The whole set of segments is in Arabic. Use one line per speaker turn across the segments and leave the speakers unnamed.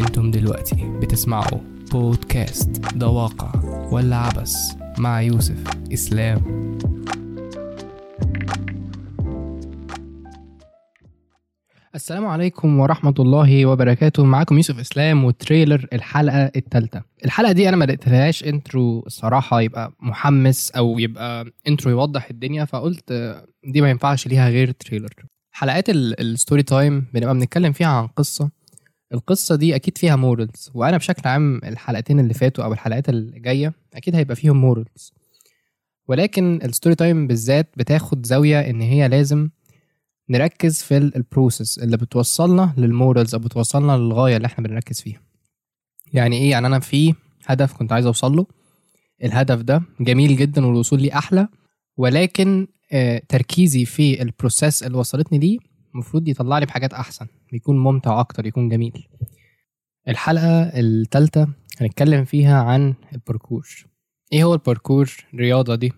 أنتم دلوقتي بتسمعوا بودكاست ده واقع ولا عبس مع يوسف إسلام. السلام عليكم ورحمة الله وبركاته. معاكم يوسف إسلام و trailer الحلقة الثالثة. الحلقة دي أنا ما لقيتلهاش intro الصراحة يبقى محمس أو يبقى intro يوضح الدنيا فقلت دي ما ينفعش ليها غير trailer. حلقات ال- ال story time بنبقى بنتكلم فيها عن قصة القصة دي أكيد فيها morals وأنا بشكل عام الحلقتين اللي فاتوا أو الحلقات اللي جاية أكيد هيبقى فيهم morals ولكن ال story time بالذات بتاخد زاوية إن هي لازم نركز في ال process اللي بتوصلنا لل morals أو بتوصلنا للغاية اللي إحنا بنركز فيها. يعني إيه؟ يعني أنا في هدف كنت عايز أوصل له. الهدف ده جميل جدا والوصول ليه أحلى ولكن آه، تركيزي في ال process اللي وصلتني ليه المفروض يطلع لي بحاجات أحسن يكون ممتع أكتر يكون جميل. الحلقة الثالثه هنتكلم فيها عن الباركور. إيه هو الباركور؟ الرياضة دي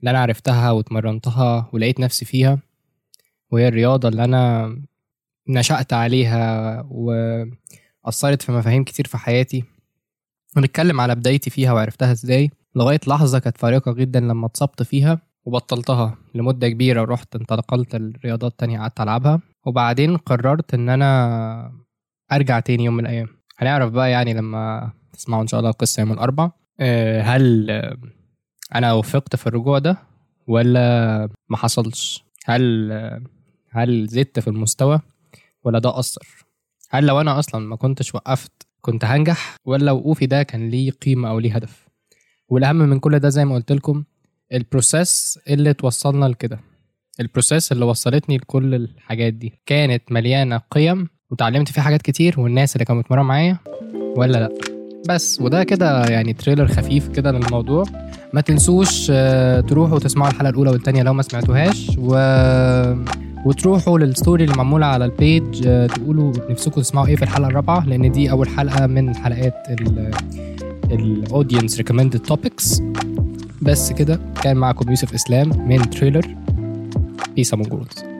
اللي أنا عرفتها واتمرنتها ولقيت نفسي فيها وهي الرياضة اللي أنا نشأت عليها وأثرت في مفاهيم كتير في حياتي. ونتكلم على بدايتي فيها وعرفتها إزاي. لغاية لحظة كانت فارقة جدا لما اتصبت فيها. وبطلتها لمدة كبيرة ورحت انطلقت الرياضات تانية قعدت ألعبها. وبعدين قررت إن أنا أرجع تاني يوم من الأيام. هنعرف بقى يعني لما تسمعوا إن شاء الله القصة يوم الأربع. آه، هل أنا وفقت في الرجوع ده ولا ما حصلش؟ هل هل زدت في المستوى ولا ده أثر؟ هل لو أنا أصلا ما كنتش وقفت كنت هنجح؟ ولا وقوفي ده كان ليه قيمة أو ليه هدف؟ والأهم من كل ده زي ما قلت لكم ال process اللي توصلنا لكده. ال process اللي وصلتني لكل الحاجات دي. كانت مليانة قيم وتعلمت فيها حاجات كتير والناس اللي كانوا بيتمرنوا معايا ولا لأ. بس وده كده يعني trailer خفيف كده للموضوع. ما تنسوش آه، تروحوا تسمعوا الحلقة الأولى والتانية لو ما سمعتوهاش و... وتروحوا لل story اللي معمولة على ال page آه، تقولوا نفسكم تسمعوا إيه في الحلقة الرابعة لأن دي أول حلقة من حلقات ال audience recommended topics بس كده. كان معكم يوسف إسلام من trailer peace among